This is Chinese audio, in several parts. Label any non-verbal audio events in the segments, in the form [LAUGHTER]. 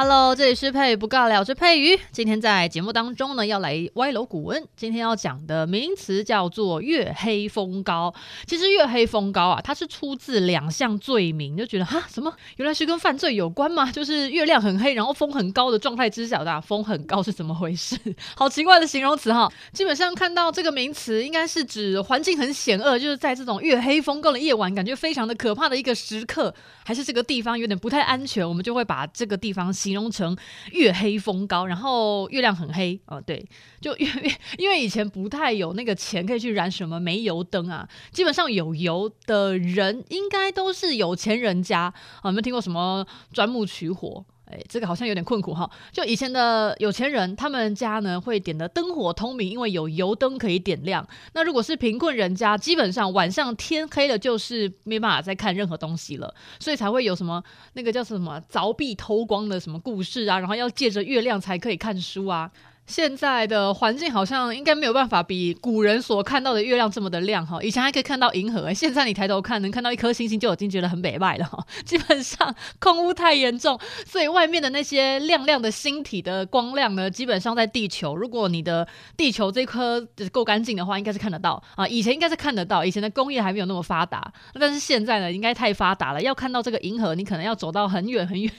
Hello，这里是佩不尬聊之佩瑜。今天在节目当中呢，要来歪楼古文。今天要讲的名词叫做月黑风高。其实月黑风高啊，它是出自两项罪名，就觉得哈什么，原来是跟犯罪有关吗？[LAUGHS] 就是月亮很黑，然后风很高的状态之下，大风很高是怎么回事？好奇怪的形容词哈。基本上看到这个名词，应该是指环境很险恶，就是在这种月黑风高的夜晚，感觉非常的可怕的一个时刻，还是这个地方有点不太安全，我们就会把这个地方形容成月黑风高，然后月亮很黑哦，对，就 [LAUGHS] 因为因为以前不太有那个钱可以去燃什么煤油灯啊，基本上有油的人应该都是有钱人家啊，有没有听过什么钻木取火？哎，这个好像有点困苦哈。就以前的有钱人，他们家呢会点的灯火通明，因为有油灯可以点亮。那如果是贫困人家，基本上晚上天黑了，就是没办法再看任何东西了，所以才会有什么那个叫什么凿壁偷光的什么故事啊，然后要借着月亮才可以看书啊。现在的环境好像应该没有办法比古人所看到的月亮这么的亮哈，以前还可以看到银河，现在你抬头看能看到一颗星星就已经觉得很北外了哈。[LAUGHS] 基本上空污太严重，所以外面的那些亮亮的星体的光亮呢，基本上在地球，如果你的地球这颗够干净的话，应该是看得到啊。以前应该是看得到，以前的工业还没有那么发达，但是现在呢，应该太发达了，要看到这个银河，你可能要走到很远很远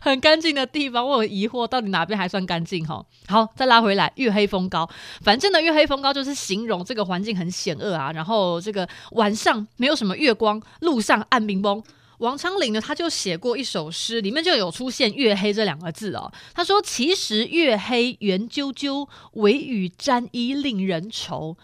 很干净的地方。我很疑惑，到底哪边还算干净哈？好，再来。拉回来，月黑风高，反正呢，月黑风高就是形容这个环境很险恶啊。然后这个晚上没有什么月光，路上暗冰崩。王昌龄呢，他就写过一首诗，里面就有出现“月黑”这两个字哦。他说：“其实月黑圆啾啾，微雨沾衣令人愁。”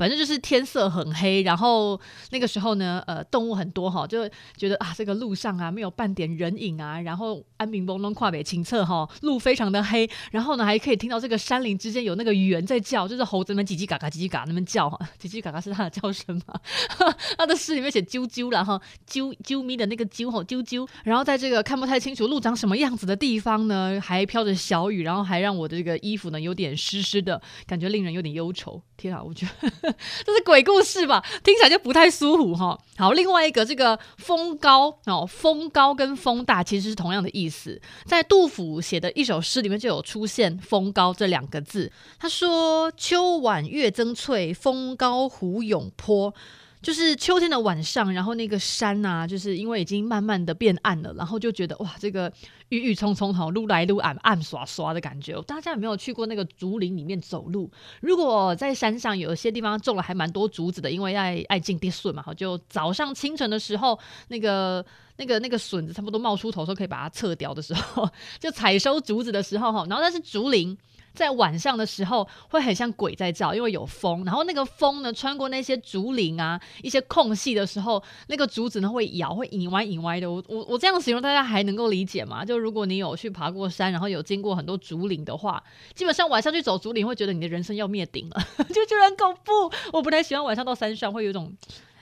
反正就是天色很黑，然后那个时候呢，呃，动物很多哈，就觉得啊，这个路上啊没有半点人影啊，然后安明崩东跨北清澈哈，路非常的黑，然后呢还可以听到这个山林之间有那个猿在叫，就是猴子们叽叽嘎嘎叽叽嘎那边叫哈，叽叽嘎嘎是它的叫声嘛，[LAUGHS] 他的诗里面写啾啾然后啾啾咪的那个啾吼啾啾，然后在这个看不太清楚路长什么样子的地方呢，还飘着小雨，然后还让我的这个衣服呢有点湿湿的，感觉令人有点忧愁。天啊，我觉得。[LAUGHS] 这是鬼故事吧？听起来就不太舒服哈。好，另外一个这个风高哦，风高跟风大其实是同样的意思，在杜甫写的一首诗里面就有出现“风高”这两个字。他说：“秋晚月增翠，风高湖涌坡。”就是秋天的晚上，然后那个山啊，就是因为已经慢慢的变暗了，然后就觉得哇，这个郁郁葱葱哈，路来路暗暗刷刷的感觉。大家有没有去过那个竹林里面走路？如果在山上有一些地方种了还蛮多竹子的，因为爱爱进地笋嘛，哈就早上清晨的时候，那个那个那个笋子差不多冒出头，说可以把它撤掉的时候，就采收竹子的时候哈，然后那是竹林。在晚上的时候会很像鬼在叫，因为有风，然后那个风呢穿过那些竹林啊，一些空隙的时候，那个竹子呢会摇，会引歪引歪的。我我我这样形容大家还能够理解吗？就如果你有去爬过山，然后有经过很多竹林的话，基本上晚上去走竹林会觉得你的人生要灭顶了，[LAUGHS] 就觉得很恐怖。我不太喜欢晚上到山上，会有一种。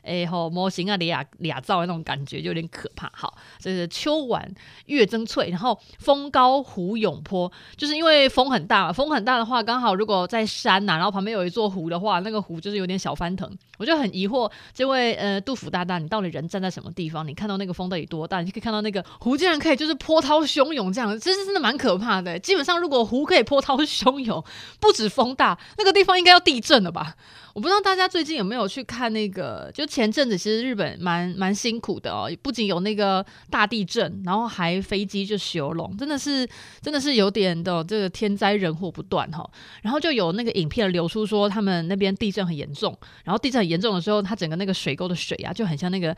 哎吼，模型啊，俩俩造的那种感觉就有点可怕。好，这是秋晚月增翠，然后风高湖涌坡，就是因为风很大嘛。风很大的话，刚好如果在山呐、然后旁边有一座湖的话，那个湖就是有点小翻腾。我就很疑惑，这位呃杜甫大大，你到底人站在什么地方？你看到那个风到底多大？你可以看到那个湖竟然可以就是波涛汹涌这样，其实真的蛮可怕的。基本上，如果湖可以波涛汹涌，不止风大，那个地方应该要地震了吧？我不知道大家最近有没有去看那个？就前阵子其实日本蛮蛮辛苦的哦，不仅有那个大地震，然后还飞机就修龙，真的是真的是有点的这个天灾人祸不断哈。然后就有那个影片流出说他们那边地震很严重，然后地震很严重的时候，它整个那个水沟的水啊就很像那个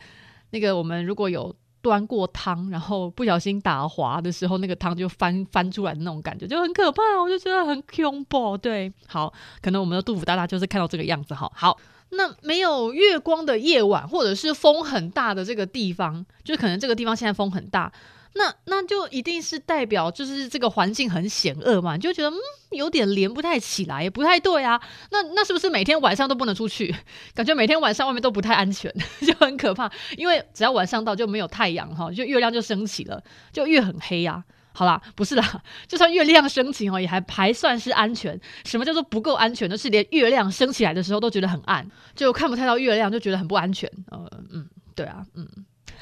那个我们如果有。端过汤，然后不小心打滑的时候，那个汤就翻翻出来的那种感觉，就很可怕。我就觉得很恐怖。对，好，可能我们的杜甫大大就是看到这个样子。哈，好，那没有月光的夜晚，或者是风很大的这个地方，就可能这个地方现在风很大，那那就一定是代表就是这个环境很险恶嘛，就觉得嗯有点连不太起来，不太对啊。那那是不是每天晚上都不能出去？[LAUGHS] 感觉每天晚上外面都不太安全，[LAUGHS] 就很可怕。因为只要晚上到就没有太阳哈，就月亮就升起了，就月很黑呀、好啦，不是啦，[LAUGHS] 就算月亮升起哦，也还还算是安全。什么叫做不够安全就？是连月亮升起来的时候都觉得很暗，就看不太到月亮，就觉得很不安全。呃，嗯，对啊，嗯。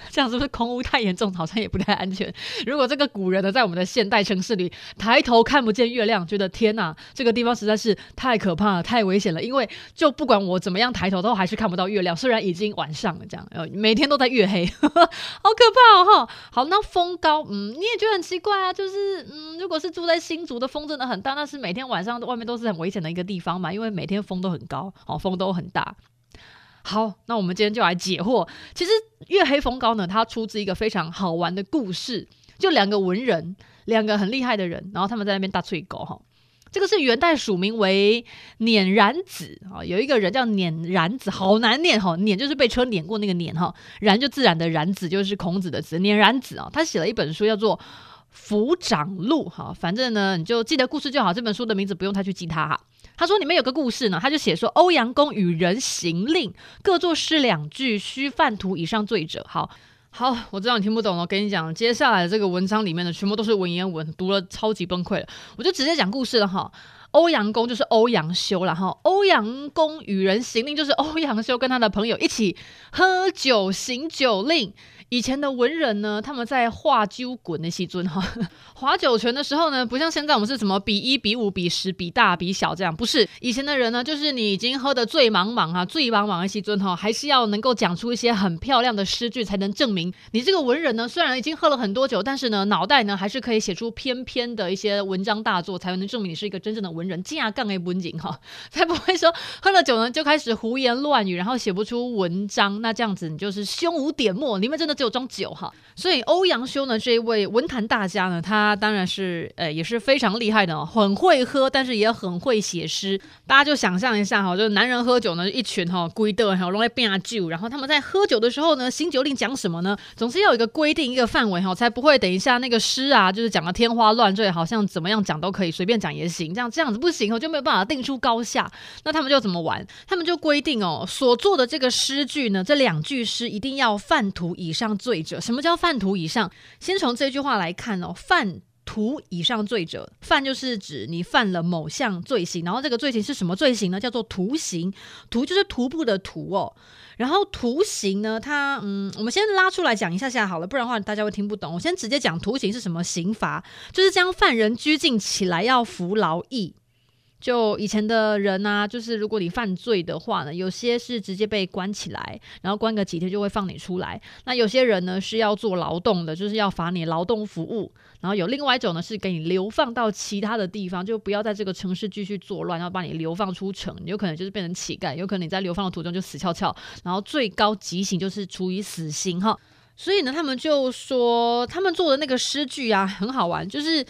这样是不是空污太严重，好像也不太安全？如果这个古人呢，在我们的现代城市里抬头看不见月亮，觉得天哪，这个地方实在是太可怕了，太危险了。因为就不管我怎么样抬头，都还是看不到月亮。虽然已经晚上了，这样呃，每天都在月黑，呵 [LAUGHS] 呵好可怕哦！哈，好，那风高，嗯，你也觉得很奇怪啊？就是嗯，如果是住在新竹的风真的很大，那是每天晚上外面都是很危险的一个地方嘛，因为每天风都很高，哦，风都很大。好，那我们今天就来解惑。其实月黑风高呢，它出自一个非常好玩的故事，就两个文人，两个很厉害的人，然后他们在那边大吹狗哈。这个是元代署名为碾然子啊，有一个人叫碾然子，好难念哈，碾就是被车碾过那个碾哈，然就自然的然子就是孔子的子，碾然子啊，他写了一本书叫做《抚长录》哈，反正呢你就记得故事就好，这本书的名字不用太去记它哈。他说里面有个故事呢，他就写说欧阳公与人行令，各作诗两句，须犯图以上罪者。好好，我知道你听不懂了，我跟你讲，接下来这个文章里面的全部都是文言文，读了超级崩溃了，我就直接讲故事了哈。欧阳公就是欧阳修了哈，欧阳公与人行令，就是欧阳修跟他的朋友一起喝酒行酒令。以前的文人呢，他们在划酒滚的时阵哈，[LAUGHS] 划酒泉的时候呢，不像现在我们是什么比一、比五、比十、比大、比小这样，不是。以前的人呢，就是你已经喝得醉茫茫啊，醉茫茫的时阵哈，还是要能够讲出一些很漂亮的诗句，才能证明你这个文人呢，虽然已经喝了很多酒，但是呢，脑袋呢还是可以写出篇篇的一些文章大作，才能证明你是一个真正的文人。架杠的文景哈，才不会说喝了酒呢就开始胡言乱语，然后写不出文章。那这样子你就是胸无点墨，你们真的。只有装酒哈，所以欧阳修呢这一位文坛大家呢，他当然是呃也是非常厉害的哦，很会喝，但是也很会写诗。大家就想象一下哈，就是男人喝酒呢，一群哈规的哈容易变酒，然后他们在喝酒的时候呢，行酒令讲什么呢？总是要有一个规定，一个范围哈，才不会等一下那个诗啊，就是讲的天花乱坠，好像怎么样讲都可以，随便讲也行，这样这样子不行哦，就没有办法定出高下。那他们就怎么玩？他们就规定哦，所做的这个诗句呢，这两句诗一定要范图以上。罪者，什么叫犯图以上？先从这句话来看哦，犯图以上罪者，犯就是指你犯了某项罪行，然后这个罪行是什么罪行呢？叫做徒刑，徒就是徒步的徒哦。然后徒刑呢，它嗯，我们先拉出来讲一下下好了，不然的话大家会听不懂。我先直接讲徒刑是什么刑罚，就是将犯人拘禁起来要服劳役。就以前的人呢、啊，就是如果你犯罪的话呢，有些是直接被关起来，然后关个几天就会放你出来。那有些人呢是要做劳动的，就是要罚你劳动服务。然后有另外一种呢是给你流放到其他的地方，就不要在这个城市继续作乱，然后把你流放出城。有可能就是变成乞丐，有可能你在流放的途中就死翘翘。然后最高极刑就是处以死刑哈。所以呢，他们就说他们做的那个诗句啊，很好玩，就是。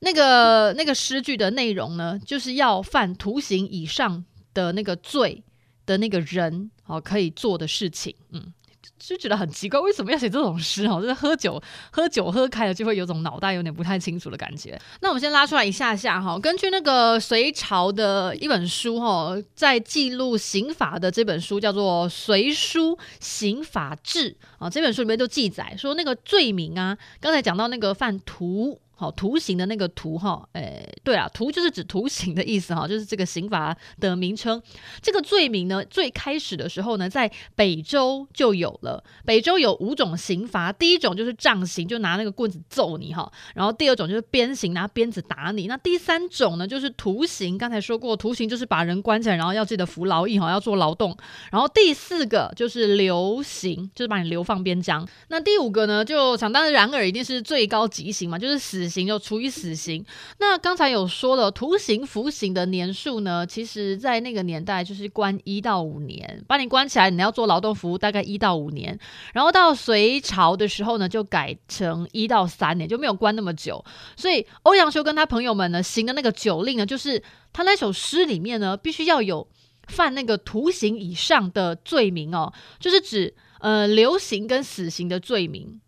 那个那个诗句的内容呢，就是要犯徒刑以上的那个罪的那个人哦，可以做的事情，嗯，就觉得很奇怪，为什么要写这种诗哦？就是喝酒喝酒喝开了，就会有种脑袋有点不太清楚的感觉。那我们先拉出来一下下哈，根据那个隋朝的一本书哈，在记录刑法的这本书叫做《隋书刑法志》啊，这本书里面就记载说那个罪名啊，刚才讲到那个犯徒。好，图形的那个图哈，诶，对啊，图就是指图形的意思哈，就是这个刑罚的名称。这个罪名呢，最开始的时候呢，在北周就有了。北周有五种刑罚，第一种就是杖刑，就拿那个棍子揍你哈。然后第二种就是鞭刑，拿鞭子打你。那第三种呢，就是图形。刚才说过，图形就是把人关起来，然后要记得服劳役哈，要做劳动。然后第四个就是流刑，就是把你流放边疆。那第五个呢，就想当然尔，一定是最高极刑嘛，就是死。刑就处以死刑。那刚才有说了，徒刑服刑的年数呢，其实在那个年代就是关一到五年，把你关起来，你要做劳动服务，大概一到五年。然后到隋朝的时候呢，就改成一到三年，就没有关那么久。所以欧阳修跟他朋友们呢，行的那个酒令呢，就是他那首诗里面呢，必须要有犯那个徒刑以上的罪名哦，就是指呃流刑跟死刑的罪名。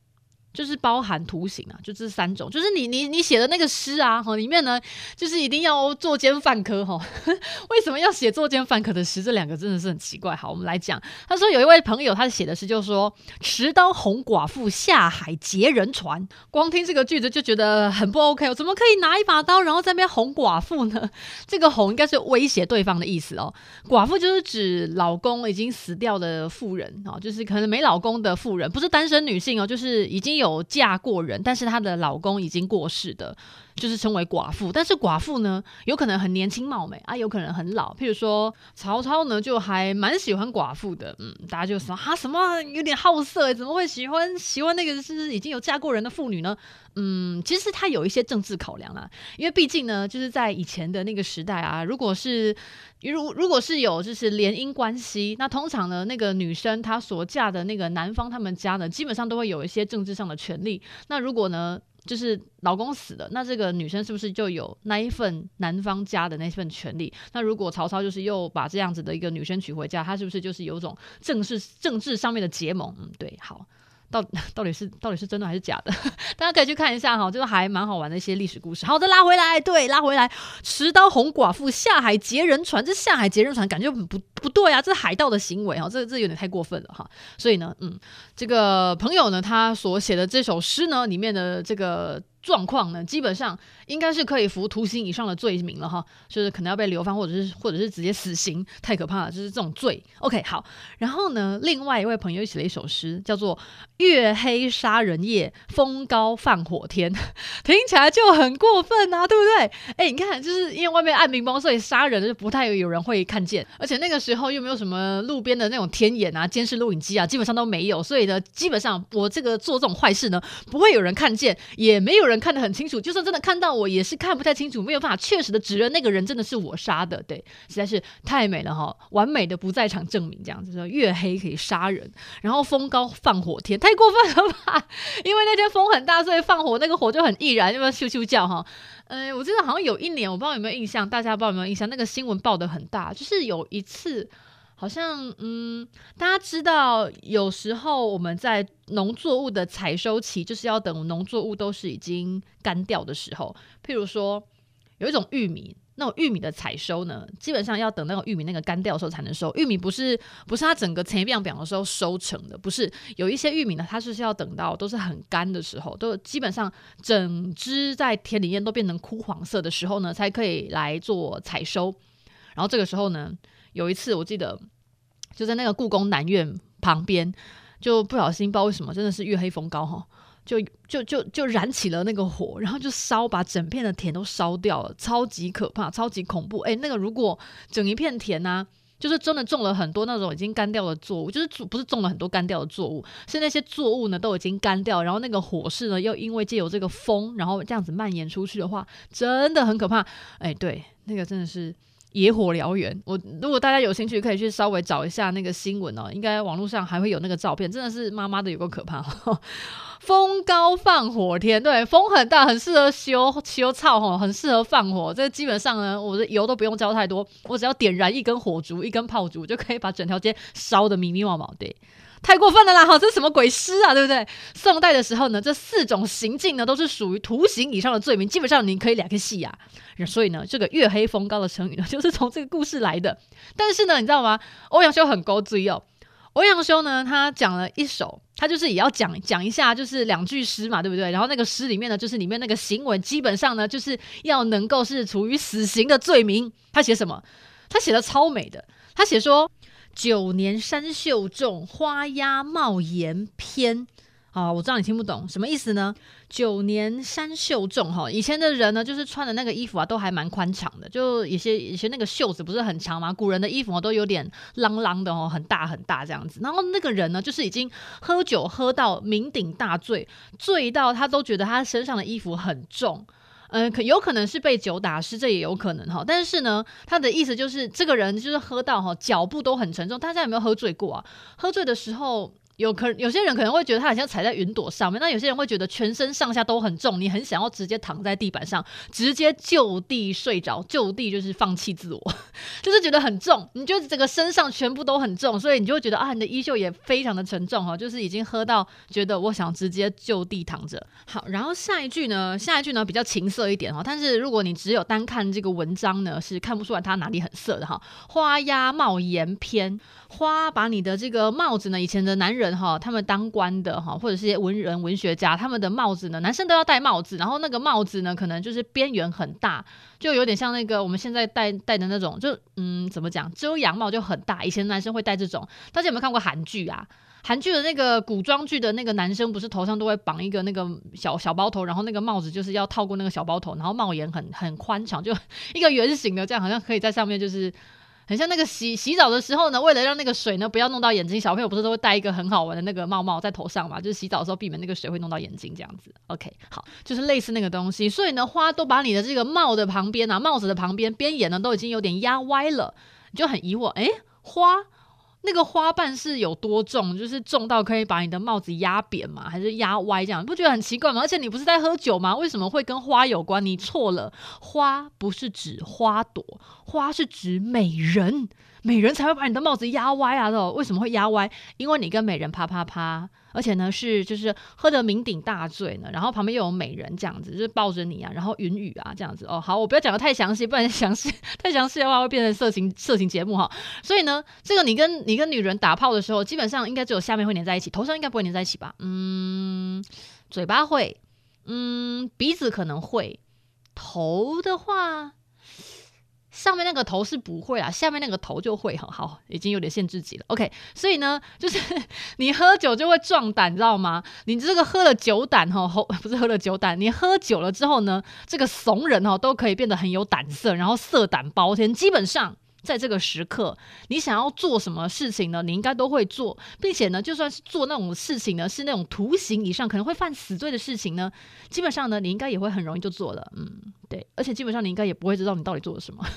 就是包含图形啊，就这三种，就是你你你写的那个诗啊，哈，里面呢，就是一定要作奸犯科哈。[LAUGHS] 为什么要写作奸犯科的诗？这两个真的是很奇怪。好，我们来讲。他说有一位朋友，他写的诗就是说：“持刀哄寡妇下海劫人船。”光听这个句子就觉得很不 OK 哦，怎么可以拿一把刀，然后在那边哄寡妇呢？[LAUGHS] 这个哄应该是威胁对方的意思哦。寡妇就是指老公已经死掉的妇人啊，就是可能没老公的妇人，不是单身女性哦，就是已经有。有嫁过人，但是她的老公已经过世的，就是称为寡妇。但是寡妇呢，有可能很年轻貌美啊，有可能很老。譬如说曹操呢，就还蛮喜欢寡妇的。嗯，大家就说啊，什么有点好色，怎么会喜欢喜欢那个是已经有嫁过人的妇女呢？嗯，其实他有一些政治考量啦，因为毕竟呢，就是在以前的那个时代啊，如果是如如果是有就是联姻关系，那通常呢，那个女生她所嫁的那个男方他们家呢，基本上都会有一些政治上的权利。那如果呢，就是老公死了，那这个女生是不是就有那一份男方家的那份权利？那如果曹操就是又把这样子的一个女生娶回家，他是不是就是有种政治政治上面的结盟？嗯，对，好。到 [LAUGHS] 到底是到底是真的还是假的？[LAUGHS] 大家可以去看一下哈，就是还蛮好玩的一些历史故事。好的，拉回来，对，拉回来，持刀红寡妇下海劫人船，这下海劫人船感觉不不对啊，这是海盗的行为哈，这这有点太过分了哈。所以呢，嗯，这个朋友呢，他所写的这首诗呢，里面的这个。状况呢，基本上应该是可以服徒刑以上的罪名了哈，就是可能要被流放，或者是或者是直接死刑，太可怕了，就是这种罪。OK，好，然后呢，另外一位朋友写了一首诗，叫做《月黑杀人夜，风高放火天》，[LAUGHS] 听起来就很过分啊，对不对？哎，你看，就是因为外面暗明光，所以杀人就不太有人会看见，而且那个时候又没有什么路边的那种天眼啊、监视录影机啊，基本上都没有，所以呢，基本上我这个做这种坏事呢，不会有人看见，也没有人。人看得很清楚，就算真的看到我，也是看不太清楚，没有办法确实的指认那个人真的是我杀的。对，实在是太美了哈，完美的不在场证明，这样子说月黑可以杀人，然后风高放火天，太过分了吧？[LAUGHS] 因为那天风很大，所以放火那个火就很易燃，因为咻咻叫哈。嗯、我记得好像有一年，我不知道有没有印象，大家不知道有没有印象，那个新闻报得很大，就是有一次。好像嗯，大家知道，有时候我们在农作物的采收期，就是要等农作物都是已经干掉的时候。譬如说，有一种玉米，那种玉米的采收呢，基本上要等那种玉米那个干掉的时候才能收。玉米不是不是它整个前边表的时候收成的，不是有一些玉米呢，它是要等到都是很干的时候，都基本上整只在田里面都变成枯黄色的时候呢，才可以来做采收。然后这个时候呢，有一次我记得。就在那个故宫南院旁边，就不小心不知道为什么，真的是月黑风高哈，就就就就燃起了那个火，然后就烧把整片的田都烧掉了，超级可怕，超级恐怖。哎，那个如果整一片田呢、就是真的种了很多那种已经干掉的作物，就是不是种了很多干掉的作物，是那些作物呢都已经干掉，然后那个火势呢又因为借由这个风，然后这样子蔓延出去的话，真的很可怕。哎，对，那个真的是。野火燎原，我如果大家有兴趣，可以去稍微找一下那个新闻哦，应该网络上还会有那个照片，真的是妈妈的有够可怕。[LAUGHS] 风高放火天，对，风很大，很适合修修草吼，很适合放火。这基本上呢，我的油都不用浇太多，我只要点燃一根火烛，一根炮竹，就可以把整条街烧的密密麻麻的。太过分了啦！哈，这是什么鬼诗啊？对不对？宋代的时候呢，这四种行径呢，都是属于徒刑以上的罪名，基本上你可以两个戏啊。所以呢，这个月黑风高的成语呢，就是从这个故事来的。但是呢，你知道吗？欧阳修很高追哦。欧阳修呢，他讲了一首，他就是也要讲讲一下，就是两句诗嘛，对不对？然后那个诗里面呢，就是里面那个行文，基本上呢，就是要能够是处于死刑的罪名。他写什么？他写的超美的，他写说。九年山秀种，花压帽檐偏。啊，我知道你听不懂什么意思呢？九年山秀种，哈，以前的人呢，就是穿的那个衣服啊，都还蛮宽敞的，就有些以前那个袖子不是很长吗？古人的衣服都有点啷啷的哦，很大很大这样子。然后那个人呢，就是已经喝酒喝到酩酊大醉，醉到他都觉得他身上的衣服很重。嗯，可有可能是被酒打湿，这也有可能哈。但是呢，他的意思就是这个人就是喝到哈，脚步都很沉重。大家有没有喝醉过啊？喝醉的时候，有可有些人可能会觉得他好像踩在云朵上面，那有些人会觉得全身上下都很重，你很想要直接躺在地板上，直接就地睡着，就地就是放弃自我，[LAUGHS] 就是觉得很重，你就整个身上全部都很重，所以你就会觉得啊，你的衣袖也非常的沉重哈，就是已经喝到觉得我想直接就地躺着。好，然后下一句呢，下一句呢比较情色一点哈，但是如果你只有单看这个文章呢，是看不出来它哪里很色的哈。花押帽檐篇，花把你的这个帽子呢，以前的男人哈，他们当官的哈，或者是些文人文学家，他们的帽子呢，男生都要戴帽子，然后那个帽子呢，可能就是边缘很大，就有点像那个我们现在戴戴的那种，就嗯，怎么讲，遮阳帽就很大，以前男生会戴这种。大家有没有看过韩剧啊？韩剧的那个古装剧的那个男生，不是头上都会绑一个那个小小包头，然后那个帽子就是要套过那个小包头，然后帽檐很很宽敞，就 [LAUGHS] 一个圆形的，这样好像可以在上面，就是很像那个洗洗澡的时候呢，为了让那个水呢不要弄到眼睛，小朋友不是都会戴一个很好玩的那个帽帽在头上嘛，就是洗澡的时候避免那个水会弄到眼睛这样子。OK，好，就是类似那个东西，所以呢，花都把你的这个帽的旁边啊，帽子的旁边边沿呢都已经有点压歪了，你就很疑惑，诶，花。那个花瓣是有多重？就是重到可以把你的帽子压扁吗？还是压歪这样？不觉得很奇怪吗？而且你不是在喝酒吗？为什么会跟花有关？你错了，花不是指花朵，花是指美人。美人才会把你的帽子压歪啊！的为什么会压歪？因为你跟美人啪啪啪，而且呢是就是喝得酩酊大醉呢，然后旁边又有美人这样子，就是抱着你啊，然后云雨啊这样子哦。好，我不要讲得太详细，不然 [LAUGHS] 详细太详细的话会变成色情色情节目哈。所以呢，这个你跟你跟女人打炮的时候，基本上应该只有下面会粘在一起，头上应该不会粘在一起吧？嗯，嘴巴会，嗯，鼻子可能会，头的话。上面那个头是不会啊，下面那个头就会很好，已经有点限制级了。OK，所以呢，[LAUGHS] 就是 [LAUGHS] 你喝酒就会壮胆，你知道吗？你这个喝了酒胆哈，[LAUGHS] 不是喝了酒胆，你喝酒了之后呢，这个怂人哈都可以变得很有胆色，然后色胆包天，基本上。在这个时刻，你想要做什么事情呢？你应该都会做，并且呢，就算是做那种事情呢，是那种徒刑以上可能会犯死罪的事情呢，基本上呢，你应该也会很容易就做了。嗯，对，而且基本上你应该也不会知道你到底做了什么。[LAUGHS]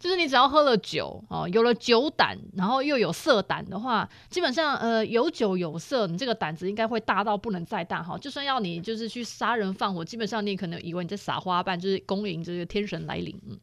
就是你只要喝了酒哦，有了酒胆，然后又有色胆的话，基本上呃有酒有色，你这个胆子应该会大到不能再大哈。就算要你就是去杀人放火，基本上你也可能以为你在撒花瓣，就是恭迎这个天神来临。嗯。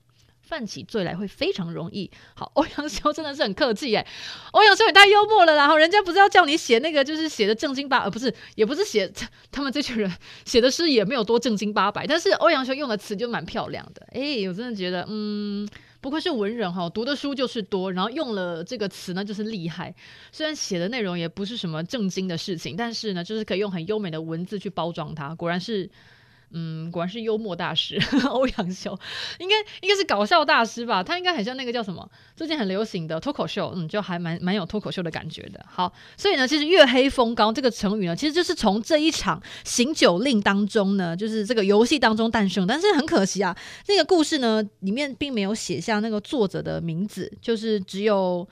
犯起罪来会非常容易。好，[LAUGHS] 欧阳修真的是很客气耶。欧阳修也太幽默了，然后人家不是要叫你写那个，就是写的正经八，呃，不是，也不是写 [LAUGHS] 他们这群人写的诗也没有多正经八百，但是欧阳修用的词就蛮漂亮的。哎，我真的觉得，嗯，不愧是文人哈，读的书就是多，然后用了这个词呢就是厉害。虽然写的内容也不是什么正经的事情，但是呢，就是可以用很优美的文字去包装它，果然是。嗯，果然是幽默大师 [LAUGHS] 欧阳修，应该应该是搞笑大师吧？他应该很像那个叫什么，最近很流行的脱口秀，嗯，就还蛮蛮有脱口秀的感觉的。好，所以呢，其实月黑风高这个成语呢，其实就是从这一场行酒令当中呢，就是这个游戏当中诞生。但是很可惜啊，那个故事呢里面并没有写下那个作者的名字，就是只有。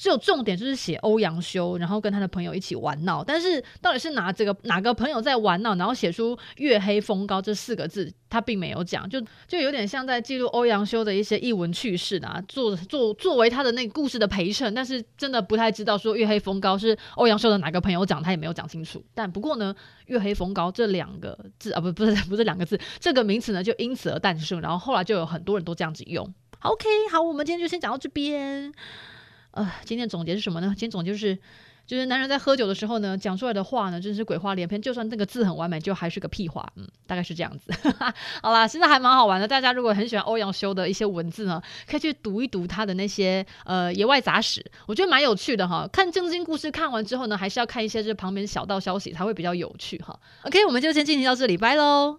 只有重点就是写欧阳修，然后跟他的朋友一起玩闹。但是到底是哪这个哪个朋友在玩闹，然后写出“月黑风高”这四个字，他并没有讲，就就有点像在记录欧阳修的一些逸闻趣事啊，作作作为他的那个故事的陪衬。但是真的不太知道说“月黑风高”是欧阳修的哪个朋友讲，他也没有讲清楚。但不过呢，“月黑风高”这两个字啊，不不是不是两个字，这个名词呢就因此而诞生，然后后来就有很多人都这样子用。OK，好，我们今天就先讲到这边。呃，今天总结是什么呢？今天总结就是，就是男人在喝酒的时候呢，讲出来的话呢，真是鬼话连篇。就算那个字很完美，就还是个屁话。嗯，大概是这样子。[LAUGHS] 好啦，现在还蛮好玩的。大家如果很喜欢欧阳修的一些文字呢，可以去读一读他的那些呃野外杂史，我觉得蛮有趣的哈。看正经故事看完之后呢，还是要看一些这旁边小道消息才会比较有趣哈。OK，我们就先进行到这里，拜喽。